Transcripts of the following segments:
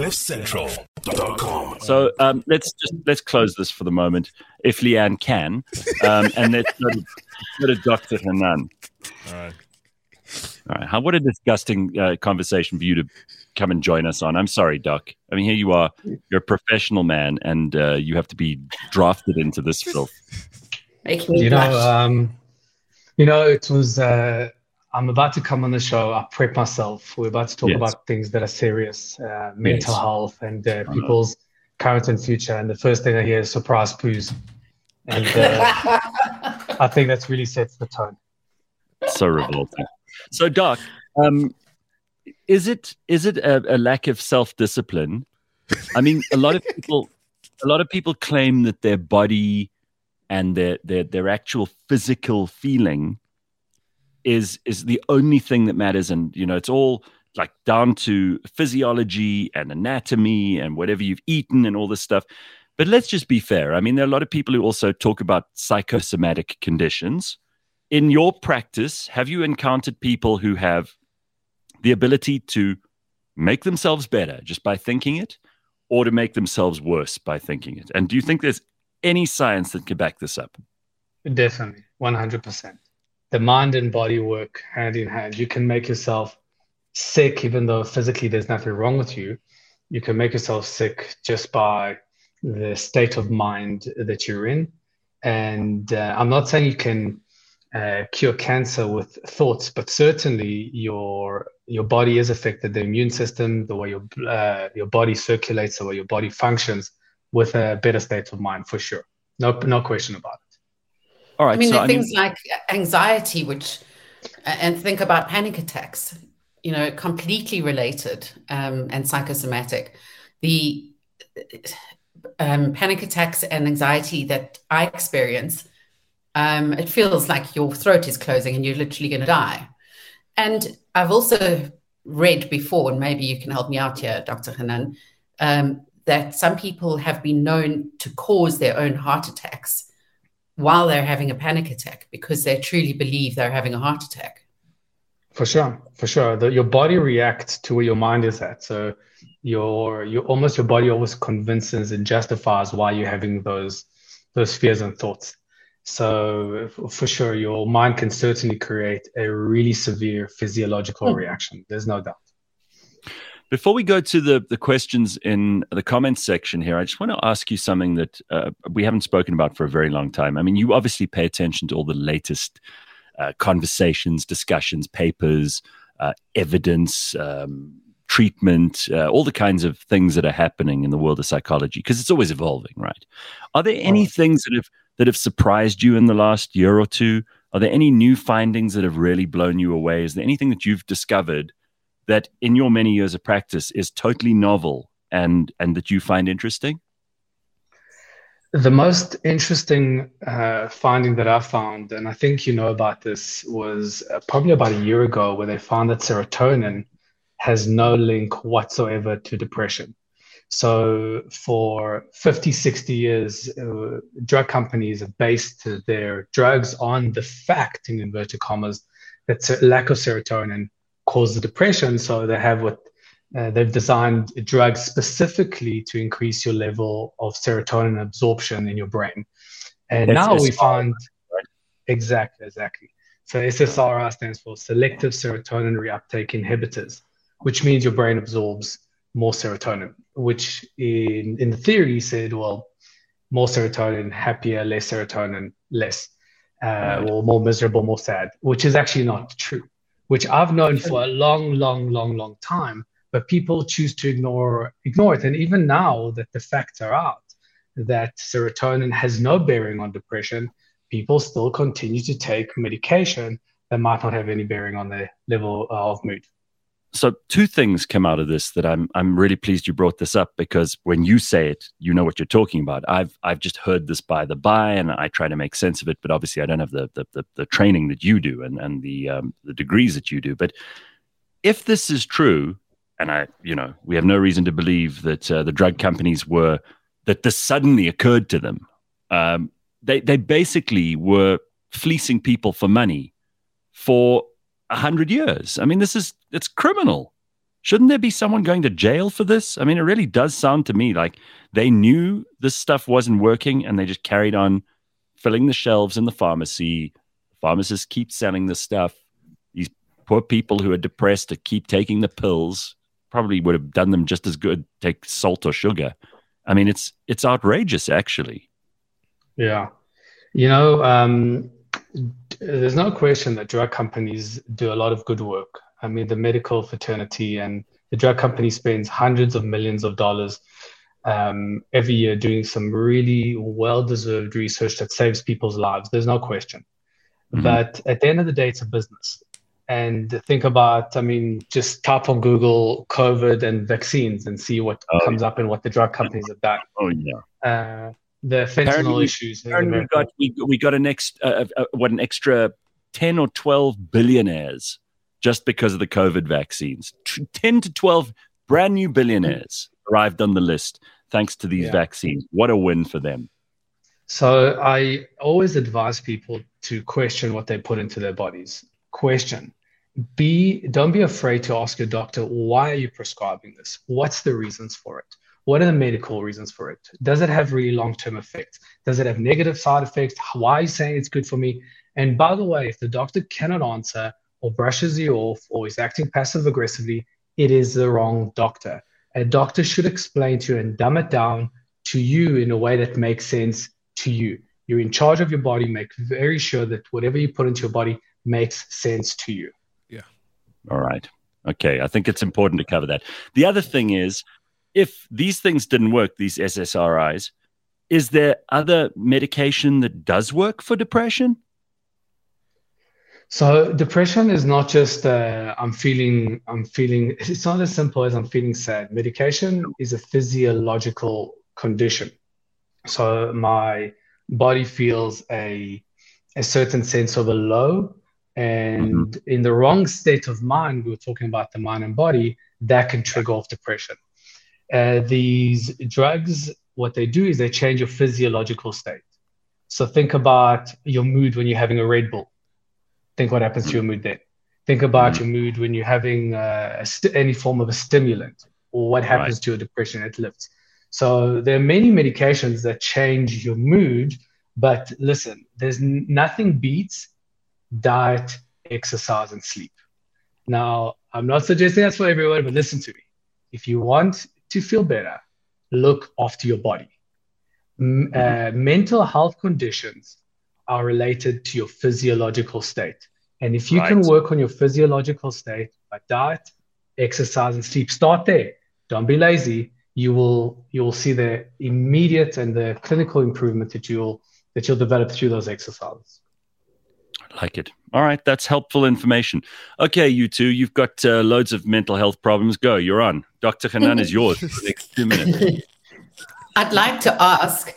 CliffCentral.com. So um, let's just let's close this for the moment, if Leanne can, um, and let's go to, go to Dr. Hanan. All right. All right. How, what a disgusting uh, conversation for you to come and join us on. I'm sorry, Doc. I mean, here you are. You're a professional man, and uh, you have to be drafted into this filth. You know, um, you know, it was. Uh, I'm about to come on the show. I prep myself. We're about to talk Yes. about things that are serious, uh, mental Yes. health, and uh, people's current and future. And the first thing I hear is surprise poos, and uh, I think that's really sets the tone. so revolting. So, Doc, um, is it is it a, a lack of self discipline? I mean, a lot of people, a lot of people claim that their body and their their their actual physical feeling is is the only thing that matters, and you know, it's all like down to physiology and anatomy and whatever you've eaten and all this stuff. But let's just be fair. I mean, there are a lot of people who also talk about psychosomatic conditions in your practice, have you encountered people who have the ability to make themselves better just by thinking it or to make themselves worse by thinking it? And do you think there's any science that could back this up? Definitely, 100%. The mind and body work hand in hand. You can make yourself sick, even though physically there's nothing wrong with you. You can make yourself sick just by the state of mind that you're in. And uh, I'm not saying you can uh, cure cancer with thoughts, but certainly your your body is affected. The immune system, the way your uh, your body circulates, the way your body functions, with a better state of mind for sure. No, no question about it. All right. I mean, so are I mean, things like anxiety, which, and think about panic attacks, you know, completely related um, and psychosomatic. The um, panic attacks and anxiety that I experience, um, it feels like your throat is closing and you're literally going to die. And I've also read before, and maybe you can help me out here, Dr. Hanan, um, that some people have been known to cause their own heart attacks while they're having a panic attack because they truly believe they're having a heart attack. For sure, for sure. The, your body reacts to where your mind is at. So your your almost your body always convinces and justifies why you're having those those fears and thoughts. So for sure, your mind can certainly create a really severe physiological hmm. reaction. There's no doubt. Before we go to the, the questions in the comments section here, I just want to ask you something that uh, we haven't spoken about for a very long time. I mean, you obviously pay attention to all the latest uh, conversations, discussions, papers, uh, evidence, um, treatment, uh, all the kinds of things that are happening in the world of psychology because it's always evolving, right? Are there any things that have that have surprised you in the last year or two? Are there any new findings that have really blown you away? Is there anything that you've discovered that in your many years of practice is totally novel and and that you find interesting? The most interesting uh, finding that I found, and I think you know about this, was uh, probably about a year ago, where they found that serotonin has no link whatsoever to depression. So, for 50, 60 years, uh, drug companies have based their drugs on the fact, in inverted commas, that lack of serotonin causes depression. So, they have what uh, they've designed drugs specifically to increase your level of serotonin absorption in your brain. And That's now we SSRI, find right? exactly, exactly. So SSRI stands for selective serotonin reuptake inhibitors, which means your brain absorbs more serotonin, which in, in the theory said, well, more serotonin, happier, less serotonin, less, uh, Right. or more miserable, more sad, which is actually not true, which I've known for a long, long, long, long time but people choose to ignore ignore it. And even now that the facts are out that serotonin has no bearing on depression, people still continue to take medication that might not have any bearing on their level of mood. So two things come out of this that I'm I'm really pleased you brought this up because when you say it, you know what you're talking about. I've I've just heard this by the by and I try to make sense of it, but obviously I don't have the the the, the training that you do and and the um, the degrees that you do. But if this is true, and I, you know, we have no reason to believe that uh, the drug companies were that this suddenly occurred to them. Um, they they basically were fleecing people for money for a hundred years. I mean, this is it's criminal. Shouldn't there be someone going to jail for this? I mean, it really does sound to me like they knew this stuff wasn't working and they just carried on filling the shelves in the pharmacy. Pharmacists keep selling the stuff. These poor people who are depressed to keep taking the pills probably would have done them just as good take salt or sugar. I mean, it's it's outrageous, actually. Yeah, you know, um, there's no question that drug companies do a lot of good work. I mean, the medical fraternity and the drug company spends hundreds of millions of dollars um, every year doing some really well-deserved research that saves people's lives. There's no question. Mm-hmm. But at the end of the day, it's a business. And think about, I mean, just type on Google COVID and vaccines and see what oh, comes yeah. up and what the drug companies have done. Oh yeah. Uh, the fentanyl apparently, issues. Apparently we got we, we got an ex uh, uh, what an extra ten or twelve billionaires just because of the COVID vaccines. Ten to twelve brand new billionaires arrived on the list thanks to these yeah. vaccines. What a win for them! So I always advise people to question what they put into their bodies. Question. Be don't be afraid to ask your doctor why are you prescribing this? What's the reasons for it? What are the medical reasons for it? Does it have really long term effects? Does it have negative side effects? Why are you saying it's good for me? And by the way, if the doctor cannot answer or brushes you off or is acting passive aggressively, it is the wrong doctor. A doctor should explain to you and dumb it down to you in a way that makes sense to you. You're in charge of your body. Make very sure that whatever you put into your body makes sense to you. Yeah. All right. Okay. I think it's important to cover that. The other thing is if these things didn't work, these SSRIs, is there other medication that does work for depression? So depression is not just uh, I'm feeling I'm feeling it's not as simple as I'm feeling sad. Medication is a physiological condition. So my body feels a a certain sense of a low and mm-hmm. in the wrong state of mind we were talking about the mind and body that can trigger off depression uh, these drugs, what they do is they change your physiological state. So think about your mood when you're having a Red Bull. Think what happens to your mood then. Think about mm-hmm. your mood when you're having uh, st- any form of a stimulant, or what happens right. to your depression. It lifts. So there are many medications that change your mood. But listen, there's n- nothing beats diet, exercise, and sleep. Now, I'm not suggesting that's for everyone, but listen to me. If you want to feel better, look after your body. Mm-hmm. Uh, mental health conditions are related to your physiological state. And if you right. can work on your physiological state by diet, exercise, and sleep, start there. Don't be lazy. You will you will see the immediate and the clinical improvement that you'll that you'll develop through those exercises I like it. All right, that's helpful information. Okay, you two, you've got uh, loads of mental health problems. Go, you're on. Dr. Hanan is yours for the next two minutes. I'd like to ask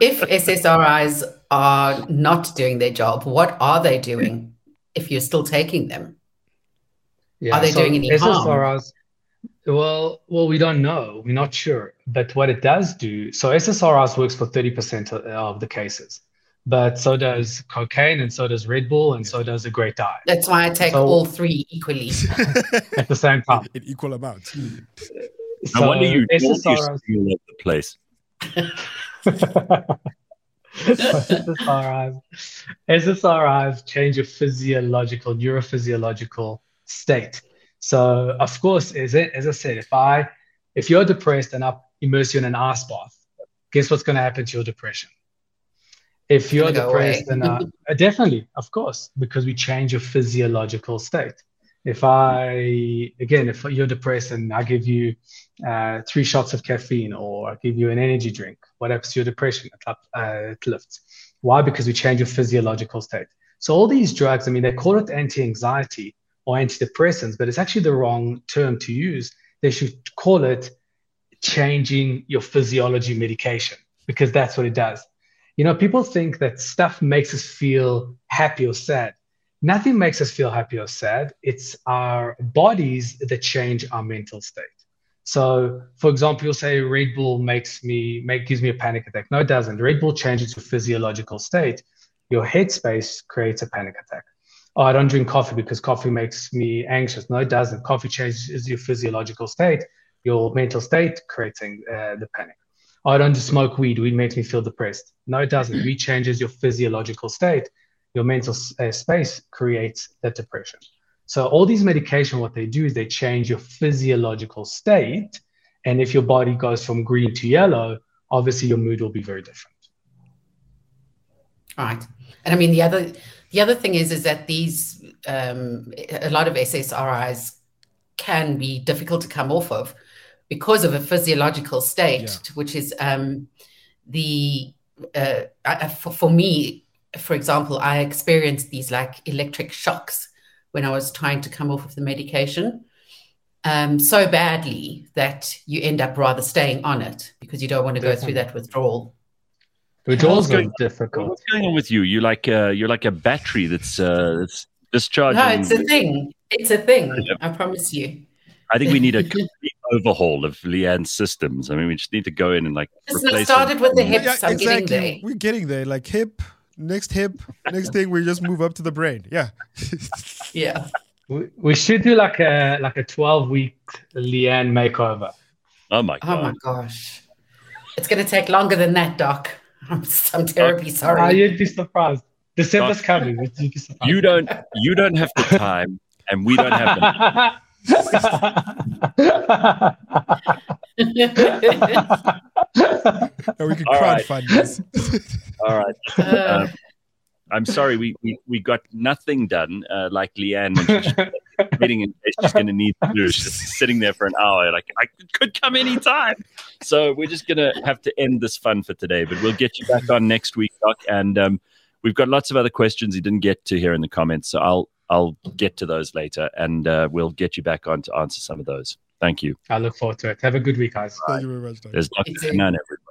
if SSRIs are not doing their job, what are they doing if you're still taking them? Yeah, are they so doing any SSRIs, harm? Well, well, we don't know. We're not sure. But what it does do, so SSRIs works for 30% of the cases but so does cocaine and so does Red Bull and so does a great diet. That's why I take so, all three equally at the same time. In, equal amounts. So I wonder you SSRIs, all over the place. SSRIs, SSRIs change your physiological, neurophysiological state. So, of course, as, it, as I said, if I, if you're depressed and I immerse you in an ice bath, guess what's going to happen to your depression? if you're depressed then uh, definitely of course because we change your physiological state if i again if you're depressed and i give you uh, three shots of caffeine or give you an energy drink what happens to your depression it, uh, it lifts why because we change your physiological state so all these drugs i mean they call it anti-anxiety or antidepressants but it's actually the wrong term to use they should call it changing your physiology medication because that's what it does you know, people think that stuff makes us feel happy or sad. Nothing makes us feel happy or sad. It's our bodies that change our mental state. So, for example, you'll say Red Bull makes me make gives me a panic attack. No, it doesn't. Red Bull changes your physiological state. Your headspace creates a panic attack. oh, I don't drink coffee because coffee makes me anxious. No, it doesn't. Coffee changes your physiological state, your mental state, creating uh, the panic. Oh, I don't smoke weed. Weed makes me feel depressed. No, it doesn't. weed changes your physiological state. Your mental uh, space creates that depression. So all these medication, what they do is they change your physiological state. And if your body goes from green to yellow, obviously your mood will be very different. Right. And I mean the other the other thing is is that these um, a lot of SSRIs can be difficult to come off of because of a physiological state, yeah. which is um, the uh, I, for, for me, for example, I experienced these like electric shocks when I was trying to come off of the medication. Um, so badly that you end up rather staying on it because you don't want to go through that withdrawal. Withdrawals are difficult. What's going on with you? You like uh, you're like a battery that's uh, that's discharging. No, it's a thing. It's a thing. I promise you. I think we need a complete overhaul of Leanne's systems. I mean, we just need to go in and like. Just started with the hips. Yeah, I'm exactly. getting there. We're getting there. Like hip, next hip, next thing. We just move up to the brain. Yeah. yeah. We, we should do like a like a twelve week Leanne makeover. Oh my god. Oh my gosh. It's going to take longer than that, Doc. I'm, I'm terribly oh, sorry. Oh, you'd be surprised. December's coming. You don't. You don't have the time, and we don't have the. or we could crowdfund this. All right. Uh, I'm sorry, we, we, we got nothing done. Uh, like Leanne, meeting in case she's going to need to do. She's sitting there for an hour. Like I could come anytime. So we're just going to have to end this fun for today. But we'll get you back on next week, Doc. And um, we've got lots of other questions you didn't get to here in the comments. So I'll I'll get to those later, and uh, we'll get you back on to answer some of those. Thank you. I look forward to it. Have a good week, guys. Thank you very much. There's Dr. Hanan, everybody.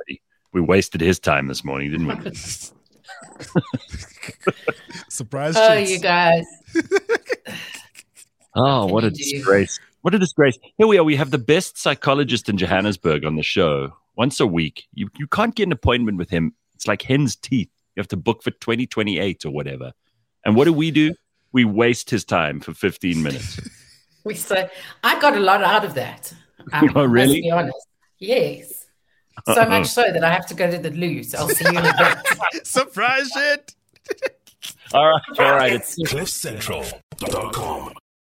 We wasted his time this morning, didn't we? Surprise! Oh, you guys. oh, what a disgrace! What a disgrace! Here we are. We have the best psychologist in Johannesburg on the show once a week. You you can't get an appointment with him. It's like hen's teeth. You have to book for 2028 or whatever. And what do we do? We waste his time for 15 minutes. we say, I got a lot out of that. Um, oh, really? be honest. Yes. So much so that I have to go to the loo. So I'll see you in a bit. Surprise shit. all right. All right. It's cliffcentral.com.